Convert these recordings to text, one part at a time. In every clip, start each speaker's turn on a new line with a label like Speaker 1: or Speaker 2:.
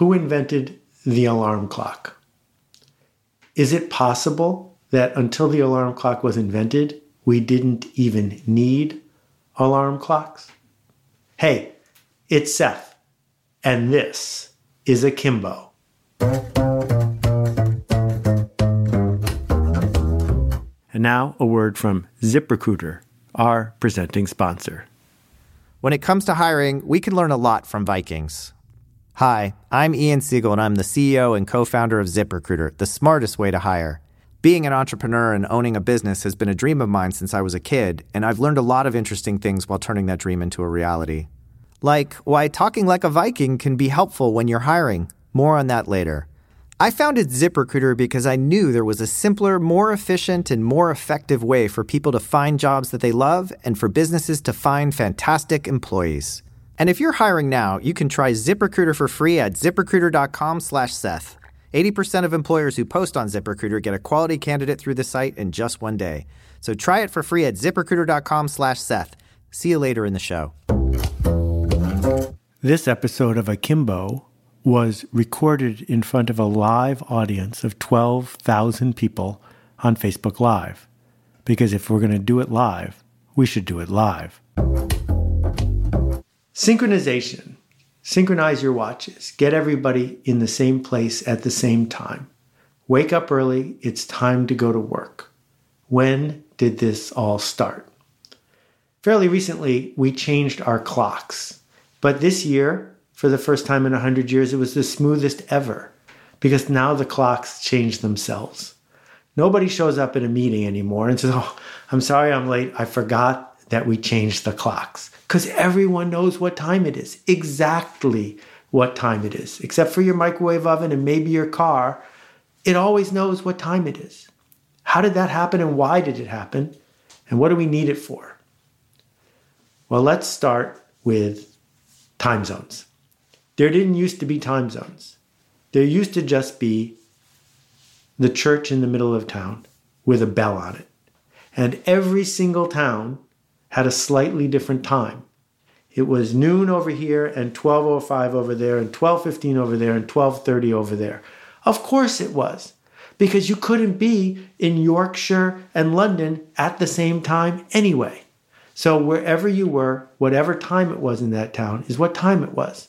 Speaker 1: Who invented the alarm clock? Is it possible that until the alarm clock was invented, we didn't even need alarm clocks? Hey, it's Seth, and this is Akimbo. And now a word from ZipRecruiter, our presenting sponsor.
Speaker 2: When it comes to hiring, we can learn a lot from Vikings. Hi, I'm Ian Siegel, and I'm the CEO and co founder of ZipRecruiter, the smartest way to hire. Being an entrepreneur and owning a business has been a dream of mine since I was a kid, and I've learned a lot of interesting things while turning that dream into a reality. Like why talking like a Viking can be helpful when you're hiring. More on that later. I founded ZipRecruiter because I knew there was a simpler, more efficient, and more effective way for people to find jobs that they love and for businesses to find fantastic employees. And if you're hiring now, you can try ZipRecruiter for free at ziprecruiter.com/seth. 80% of employers who post on ZipRecruiter get a quality candidate through the site in just one day. So try it for free at ziprecruiter.com/seth. See you later in the show.
Speaker 1: This episode of Akimbo was recorded in front of a live audience of 12,000 people on Facebook Live. Because if we're going to do it live, we should do it live. Synchronization. Synchronize your watches. Get everybody in the same place at the same time. Wake up early. It's time to go to work. When did this all start? Fairly recently, we changed our clocks. But this year, for the first time in 100 years, it was the smoothest ever because now the clocks change themselves. Nobody shows up at a meeting anymore and says, Oh, I'm sorry I'm late. I forgot that we changed the clocks because everyone knows what time it is, exactly what time it is, except for your microwave oven and maybe your car. It always knows what time it is. How did that happen and why did it happen? And what do we need it for? Well, let's start with time zones. There didn't used to be time zones. There used to just be the church in the middle of town with a bell on it. And every single town had a slightly different time. It was noon over here and 12:05 over there and 12:15 over there and 12:30 over there. Of course it was. Because you couldn't be in Yorkshire and London at the same time anyway. So wherever you were, whatever time it was in that town is what time it was.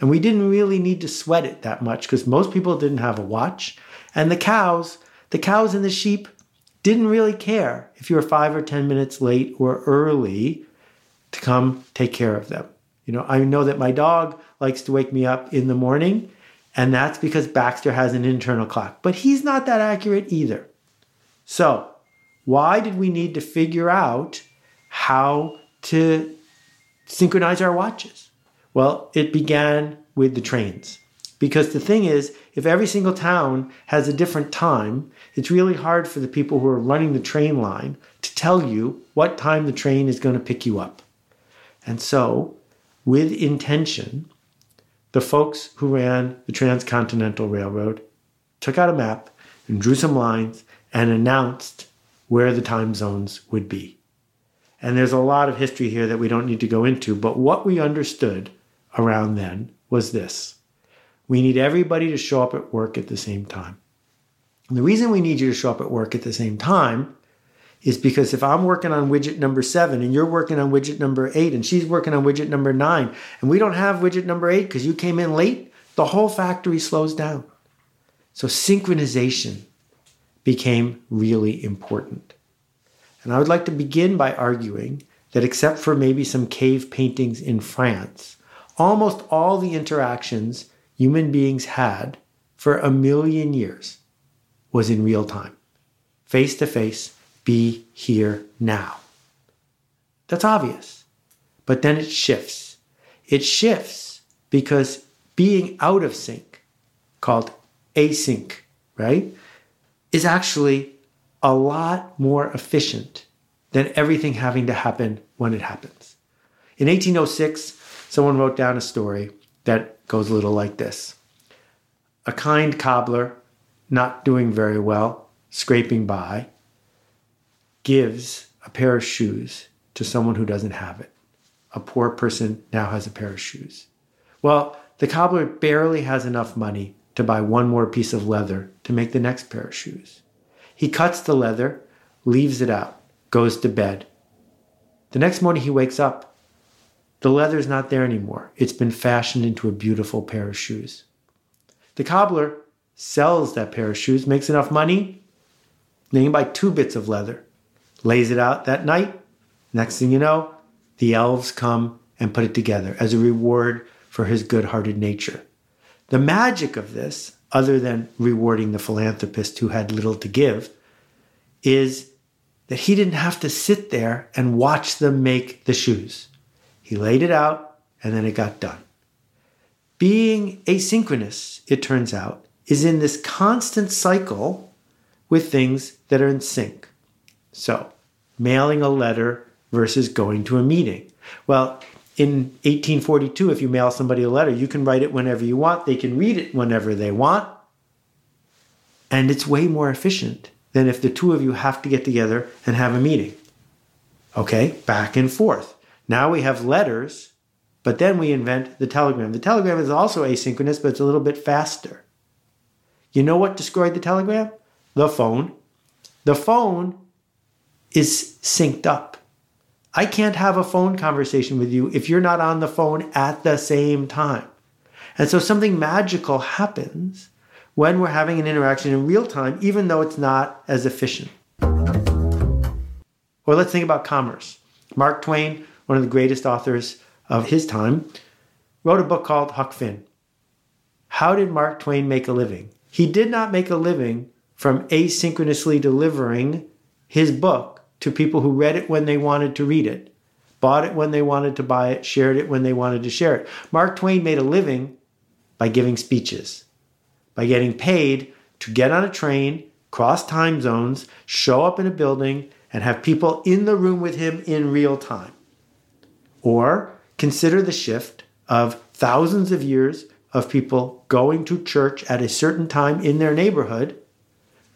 Speaker 1: And we didn't really need to sweat it that much because most people didn't have a watch. And the cows, the cows and the sheep, didn't really care if you were five or 10 minutes late or early to come take care of them. You know, I know that my dog likes to wake me up in the morning, and that's because Baxter has an internal clock, but he's not that accurate either. So, why did we need to figure out how to synchronize our watches? Well, it began with the trains. Because the thing is, if every single town has a different time, it's really hard for the people who are running the train line to tell you what time the train is going to pick you up. And so, with intention, the folks who ran the Transcontinental Railroad took out a map and drew some lines and announced where the time zones would be. And there's a lot of history here that we don't need to go into, but what we understood around then was this we need everybody to show up at work at the same time. And the reason we need you to show up at work at the same time is because if I'm working on widget number seven and you're working on widget number eight and she's working on widget number nine and we don't have widget number eight because you came in late, the whole factory slows down. So synchronization became really important. And I would like to begin by arguing that except for maybe some cave paintings in France, almost all the interactions human beings had for a million years was in real time. Face to face, be here now. That's obvious. But then it shifts. It shifts because being out of sync, called async, right, is actually a lot more efficient than everything having to happen when it happens. In 1806, someone wrote down a story that goes a little like this A kind cobbler, not doing very well, scraping by, gives a pair of shoes to someone who doesn't have it. A poor person now has a pair of shoes. Well, The cobbler barely has enough money to buy one more piece of leather to make the next pair of shoes. He cuts the leather, leaves it out, goes to bed. The next morning he wakes up. The leather's not there anymore. It's been fashioned into a beautiful pair of shoes. The cobbler sells that pair of shoes, makes enough money, then he buy two bits of leather, lays it out that night. Next thing you know, the elves come and put it together as a reward for his good hearted nature. The magic of this, other than rewarding the philanthropist who had little to give, is that he didn't have to sit there and watch them make the shoes. He laid it out and then it got done. Being asynchronous, it turns out, is in this constant cycle with things that are in sync. So, mailing a letter versus going to a meeting. Well, in 1842, if you mail somebody a letter, you can write it whenever you want. They can read it whenever they want. And it's way more efficient than if the two of you have to get together and have a meeting. Okay, back and forth. Now we have letters, but then we invent the telegram. The telegram is also asynchronous, but it's a little bit faster. You know what destroyed the telegram? The phone. The phone is synced up. I can't have a phone conversation with you if you're not on the phone at the same time. And so something magical happens when we're having an interaction in real time, even though it's not as efficient. Or let's think about commerce. Mark Twain, one of the greatest authors of his time, wrote a book called Huck Finn. How did Mark Twain make a living? He did not make a living from asynchronously delivering his book to people who read it when they wanted to read it, bought it when they wanted to buy it, shared it when they wanted to share it. Mark Twain made a living by giving speeches, by getting paid to get on a train, cross time zones, show up in a building, and have people in the room with him in real time. Or consider the shift of thousands of years of people going to church at a certain time in their neighborhood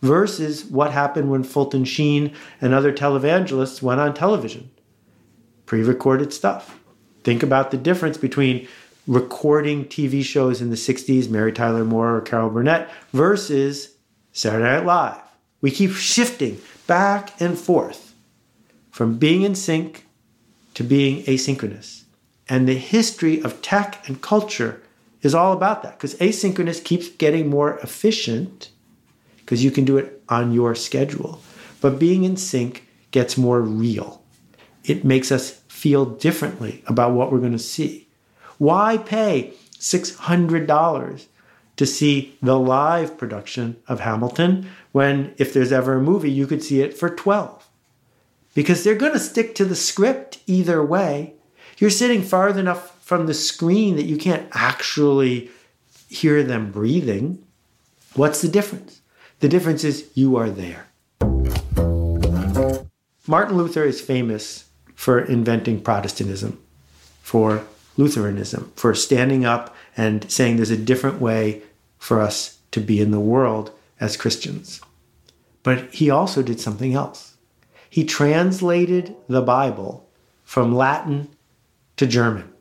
Speaker 1: versus what happened when Fulton Sheen and other televangelists went on television. Pre recorded stuff. Think about the difference between recording TV shows in the 60s, Mary Tyler Moore or Carol Burnett, versus Saturday Night Live. We keep shifting back and forth from being in sync to being asynchronous. And the history of tech and culture is all about that because asynchronous keeps getting more efficient because you can do it on your schedule. But being in sync gets more real. It makes us feel differently about what we're going to see. Why pay $600 to see the live production of Hamilton when, if there's ever a movie, you could see it for 12? Because they're going to stick to the script either way. You're sitting far enough from the screen that you can't actually hear them breathing. What's the difference? The difference is you are there. Martin Luther is famous for inventing Protestantism, for Lutheranism, for standing up and saying there's a different way for us to be in the world as Christians. But he also did something else. He translated the Bible from Latin to German.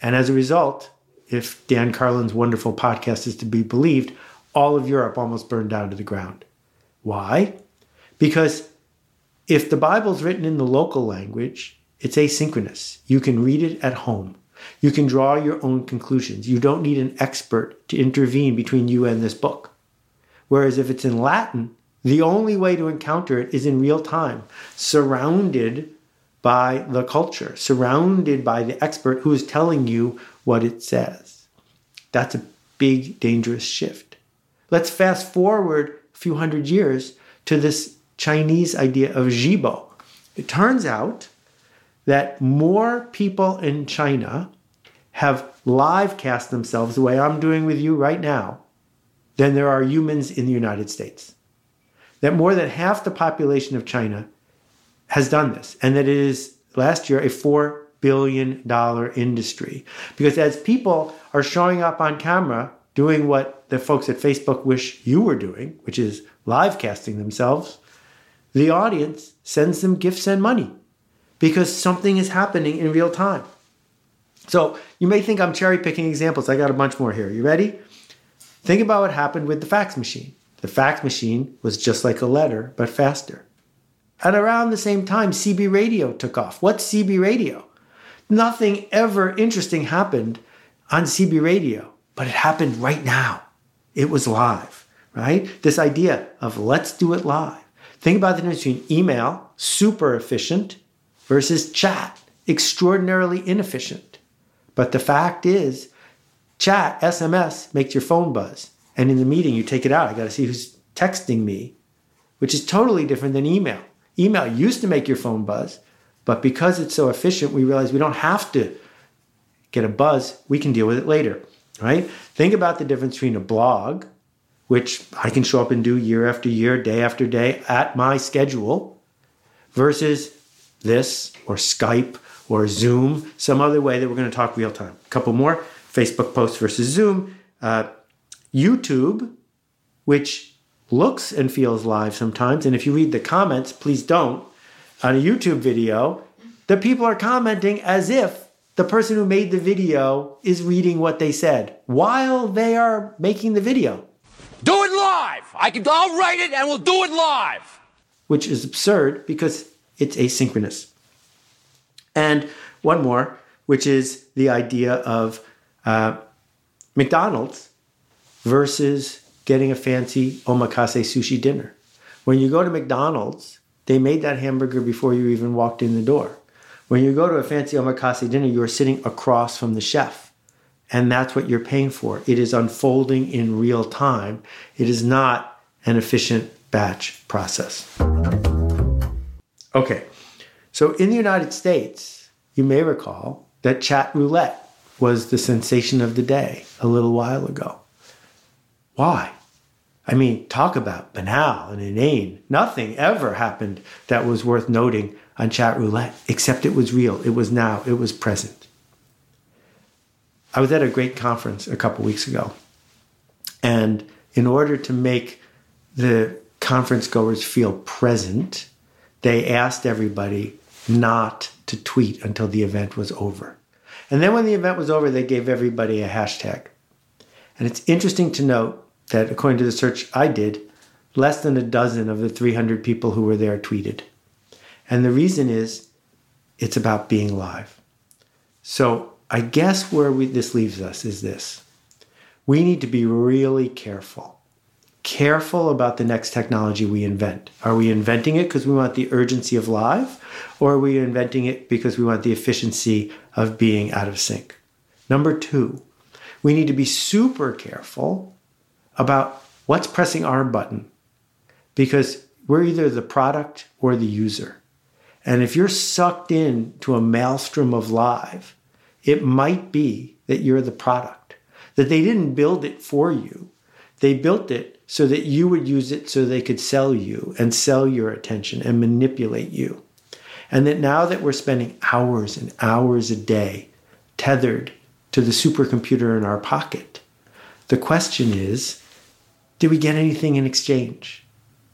Speaker 1: And as a result, if Dan Carlin's wonderful podcast is to be believed, all of Europe almost burned down to the ground. Why? Because if the Bible's written in the local language, it's asynchronous. You can read it at home. You can draw your own conclusions. You don't need an expert to intervene between you and this book. Whereas if it's in Latin, the only way to encounter it is in real time, surrounded by the culture, surrounded by the expert who is telling you what it says. That's a big, dangerous shift. Let's fast forward a few hundred years to this Chinese idea of Zhibo. It turns out that more people in China have live cast themselves the way I'm doing with you right now than there are humans in the United States. That more than half the population of China has done this, and that it is last year a $4 billion industry. Because as people are showing up on camera doing what the folks at Facebook wish you were doing, which is live casting themselves, the audience sends them gifts and money because something is happening in real time. So you may think I'm cherry picking examples. I got a bunch more here. You ready? Think about what happened with the fax machine. The fax machine was just like a letter, but faster. At around the same time, CB radio took off. What's CB radio? Nothing ever interesting happened on CB radio, but it happened right now. It was live, right? This idea of let's do it live. Think about the difference between email, super efficient, versus chat, extraordinarily inefficient. But the fact is, chat, SMS, makes your phone buzz. And in the meeting, you take it out. I got to see who's texting me, which is totally different than email. Email used to make your phone buzz, but because it's so efficient, we realize we don't have to get a buzz. We can deal with it later, right? Think about the difference between a blog, which I can show up and do year after year, day after day at my schedule, versus this or Skype or Zoom, some other way that we're going to talk real time. A couple more Facebook posts versus Zoom, uh, YouTube, which looks and feels live sometimes. And if you read the comments, please don't. On a YouTube video, the people are commenting as if the person who made the video is reading what they said while they are making the video.
Speaker 3: Do it live! I can, I'll write it and we'll do it live!
Speaker 1: Which is absurd because it's asynchronous. And one more, which is the idea of uh, McDonald's versus getting a fancy omakase sushi dinner. When you go to McDonald's, they made that hamburger before you even walked in the door. When you go to a fancy omakase dinner, you are sitting across from the chef. And that's what you're paying for. It is unfolding in real time. It is not an efficient batch process. Okay, so in the United States, you may recall that chat roulette was the sensation of the day a little while ago. Why? I mean, talk about banal and inane. Nothing ever happened that was worth noting on chat roulette, except it was real. It was now. It was present. I was at a great conference a couple weeks ago. And in order to make the conference goers feel present, they asked everybody not to tweet until the event was over. And then when the event was over, they gave everybody a hashtag. And it's interesting to note that according to the search I did, less than a dozen of the 300 people who were there tweeted. And the reason is it's about being live. So I guess where we, this leaves us is this we need to be really careful. Careful about the next technology we invent. Are we inventing it because we want the urgency of live, or are we inventing it because we want the efficiency of being out of sync? Number two, we need to be super careful about what's pressing our button because we're either the product or the user. And if you're sucked in to a maelstrom of live, it might be that you're the product, that they didn't build it for you. They built it so that you would use it so they could sell you and sell your attention and manipulate you. And that now that we're spending hours and hours a day tethered to the supercomputer in our pocket, the question is did we get anything in exchange?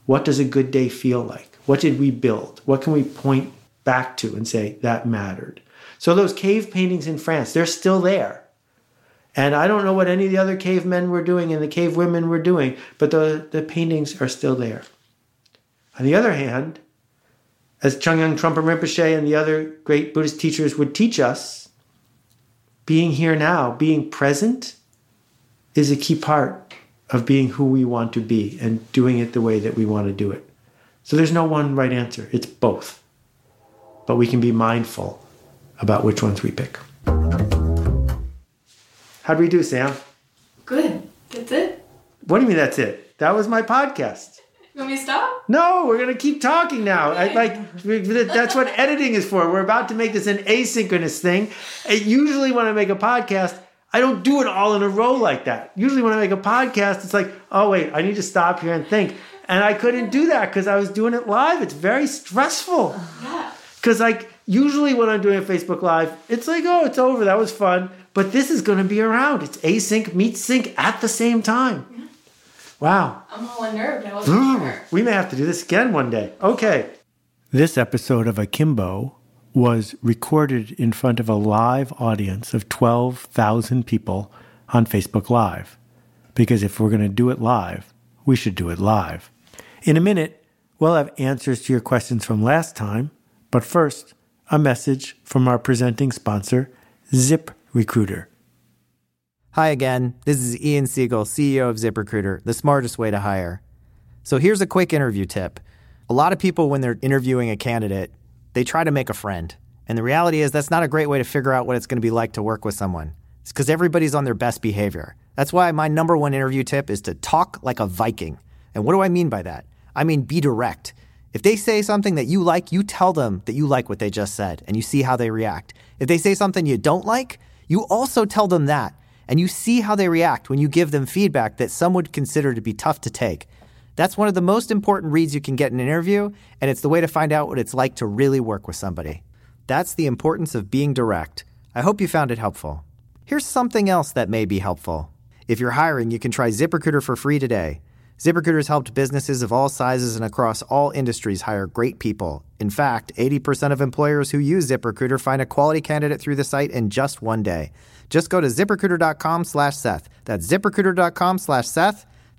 Speaker 1: What does a good day feel like? What did we build? What can we point back to and say that mattered? So those cave paintings in France, they're still there. And I don't know what any of the other cavemen were doing and the cave women were doing, but the, the paintings are still there. On the other hand, as Chögyam Trungpa Rinpoche and the other great Buddhist teachers would teach us, being here now, being present, is a key part of being who we want to be and doing it the way that we want to do it. So there's no one right answer, it's both. But we can be mindful about which ones we pick. How'd we do, Sam?
Speaker 4: Good. That's it?
Speaker 1: What do you mean that's it? That was my podcast.
Speaker 4: You want me to stop?
Speaker 1: No, we're gonna keep talking now. I, like that's what editing is for. We're about to make this an asynchronous thing. Usually, when I make a podcast, I don't do it all in a row like that. Usually, when I make a podcast, it's like, oh wait, I need to stop here and think. And I couldn't do that because I was doing it live. It's very stressful.
Speaker 4: Yeah.
Speaker 1: Because like usually when I'm doing a Facebook Live, it's like, oh, it's over. That was fun. But this is going to be around. It's async meets sync at the same time. Yeah. Wow.
Speaker 4: I'm all unnerved. I wasn't sure.
Speaker 1: We may have to do this again one day. Okay. This episode of Akimbo was recorded in front of a live audience of 12,000 people on Facebook Live. Because if we're going to do it live, we should do it live. In a minute, we'll have answers to your questions from last time, but first, a message from our presenting sponsor, ZipRecruiter.
Speaker 2: Hi again. This is Ian Siegel, CEO of ZipRecruiter, the smartest way to hire. So here's a quick interview tip. A lot of people, when they're interviewing a candidate, they try to make a friend. And the reality is, that's not a great way to figure out what it's going to be like to work with someone. It's because everybody's on their best behavior. That's why my number one interview tip is to talk like a Viking. And what do I mean by that? I mean, be direct. If they say something that you like, you tell them that you like what they just said and you see how they react. If they say something you don't like, you also tell them that and you see how they react when you give them feedback that some would consider to be tough to take. That's one of the most important reads you can get in an interview, and it's the way to find out what it's like to really work with somebody. That's the importance of being direct. I hope you found it helpful. Here's something else that may be helpful. If you're hiring, you can try ZipRecruiter for free today. ZipRecruiter's helped businesses of all sizes and across all industries hire great people. In fact, 80% of employers who use ZipRecruiter find a quality candidate through the site in just one day. Just go to ziprecruiter.com slash Seth. That's ziprecruiter.com slash Seth.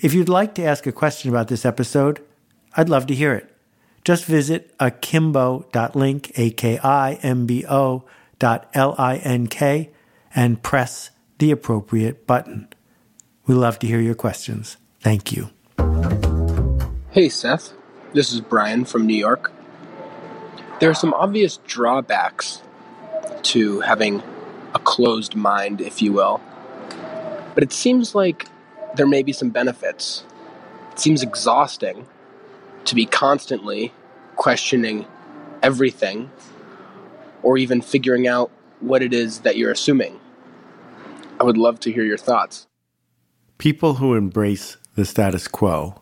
Speaker 1: If you'd like to ask a question about this episode, I'd love to hear it. Just visit akimbo.link, A-K-I-M-B-O dot L-I-N-K, and press the appropriate button. We love to hear your questions. Thank you.
Speaker 5: Hey, Seth. This is Brian from New York. There are some obvious drawbacks to having a closed mind, if you will. But it seems like there may be some benefits. It seems exhausting to be constantly questioning everything or even figuring out what it is that you're assuming. I would love to hear your thoughts.
Speaker 1: People who embrace the status quo,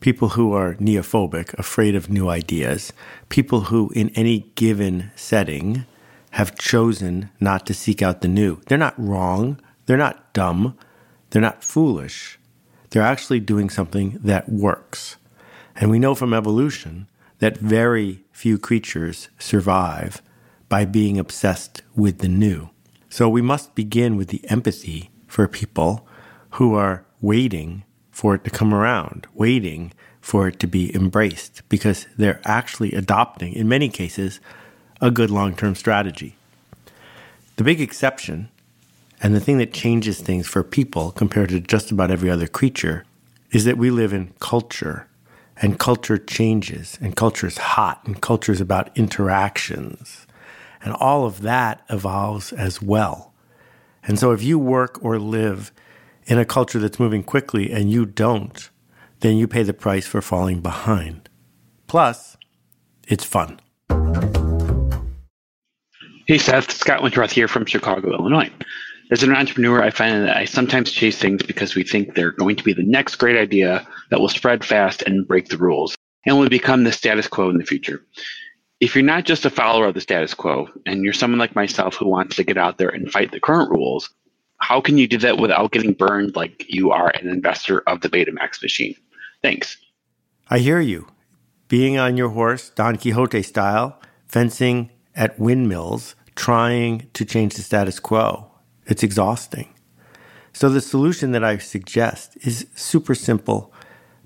Speaker 1: people who are neophobic, afraid of new ideas, people who, in any given setting, have chosen not to seek out the new. They're not wrong, they're not dumb, they're not foolish. They're actually doing something that works. And we know from evolution that very few creatures survive by being obsessed with the new. So we must begin with the empathy for people who are waiting for it to come around, waiting for it to be embraced, because they're actually adopting, in many cases, a good long term strategy. The big exception, and the thing that changes things for people compared to just about every other creature, is that we live in culture and culture changes and culture is hot and culture is about interactions. And all of that evolves as well. And so if you work or live in a culture that's moving quickly and you don't then you pay the price for falling behind. Plus it's fun.
Speaker 6: Hey seth scott wintoroth here from chicago illinois as an entrepreneur, I find that I sometimes chase things because we think they're going to be the next great idea that will spread fast and break the rules and will become the status quo in the future. If you're not just a follower of the status quo and you're someone like myself who wants to get out there and fight the current rules, how can you do that without getting burned like you are an investor of the Betamax machine? Thanks.
Speaker 1: I hear you. Being on your horse, Don Quixote style, fencing at windmills, trying to change the status quo. It's exhausting. So, the solution that I suggest is super simple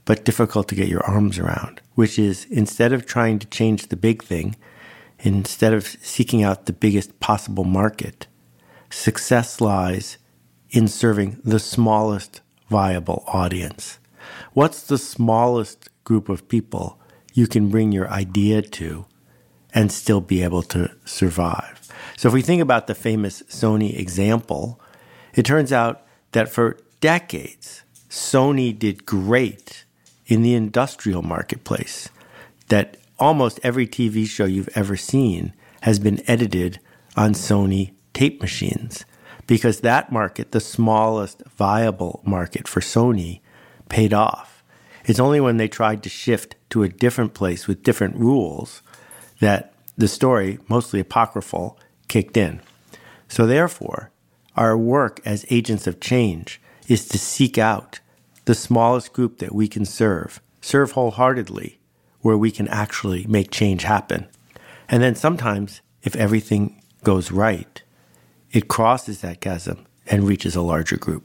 Speaker 1: but difficult to get your arms around, which is instead of trying to change the big thing, instead of seeking out the biggest possible market, success lies in serving the smallest viable audience. What's the smallest group of people you can bring your idea to and still be able to survive? So if we think about the famous Sony example, it turns out that for decades, Sony did great in the industrial marketplace, that almost every TV show you've ever seen has been edited on Sony tape machines because that market, the smallest viable market for Sony, paid off. It's only when they tried to shift to a different place with different rules that the story, mostly apocryphal, kicked in. So, therefore, our work as agents of change is to seek out the smallest group that we can serve, serve wholeheartedly, where we can actually make change happen. And then sometimes, if everything goes right, it crosses that chasm and reaches a larger group.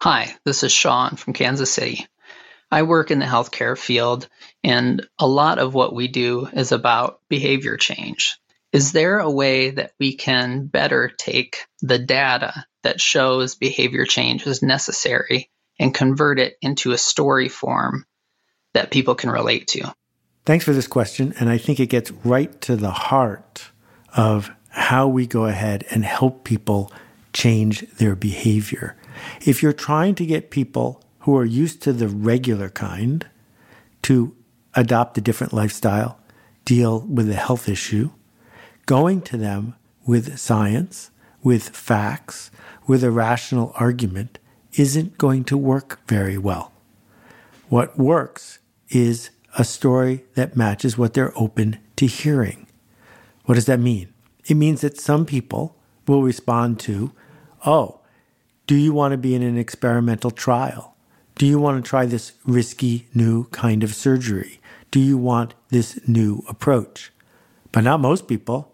Speaker 7: Hi, this is Sean from Kansas City. I work in the healthcare field, and a lot of what we do is about behavior change. Is there a way that we can better take the data that shows behavior change is necessary and convert it into a story form that people can relate to?
Speaker 1: Thanks for this question. And I think it gets right to the heart of how we go ahead and help people change their behavior. If you're trying to get people who are used to the regular kind to adopt a different lifestyle, deal with a health issue, going to them with science, with facts, with a rational argument isn't going to work very well. What works is a story that matches what they're open to hearing. What does that mean? It means that some people will respond to, oh, do you want to be in an experimental trial? Do you want to try this risky new kind of surgery? Do you want this new approach? But not most people.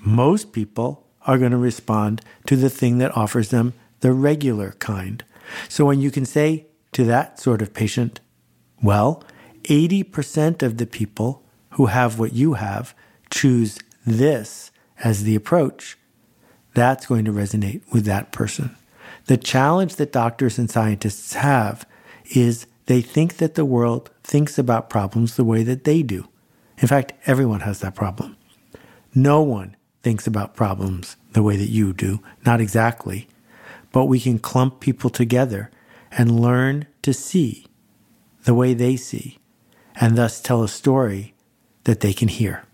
Speaker 1: Most people are going to respond to the thing that offers them the regular kind. So when you can say to that sort of patient, well, 80% of the people who have what you have choose this as the approach, that's going to resonate with that person. The challenge that doctors and scientists have is they think that the world thinks about problems the way that they do. In fact, everyone has that problem. No one thinks about problems the way that you do, not exactly, but we can clump people together and learn to see the way they see, and thus tell a story that they can hear.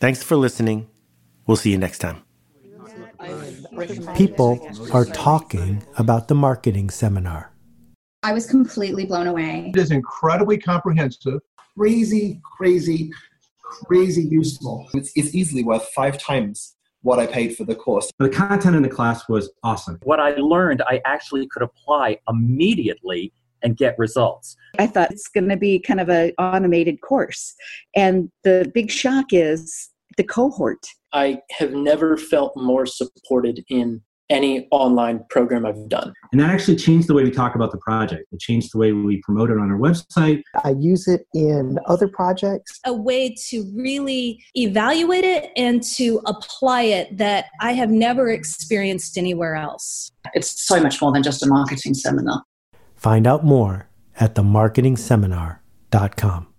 Speaker 1: Thanks for listening. We'll see you next time. People are talking about the marketing seminar.
Speaker 8: I was completely blown away.
Speaker 9: It is incredibly comprehensive,
Speaker 10: crazy, crazy, crazy useful.
Speaker 11: It's, it's easily worth five times what I paid for the course.
Speaker 12: The content in the class was awesome.
Speaker 13: What I learned, I actually could apply immediately and get results.
Speaker 14: I thought it's going to be kind of an automated course. And the big shock is the cohort.
Speaker 15: I have never felt more supported in any online program I've done.
Speaker 12: And that actually changed the way we talk about the project. It changed the way we promote it on our website.
Speaker 16: I use it in other projects.
Speaker 17: A way to really evaluate it and to apply it that I have never experienced anywhere else.
Speaker 18: It's so much more than just a marketing seminar.
Speaker 1: Find out more at themarketingseminar.com.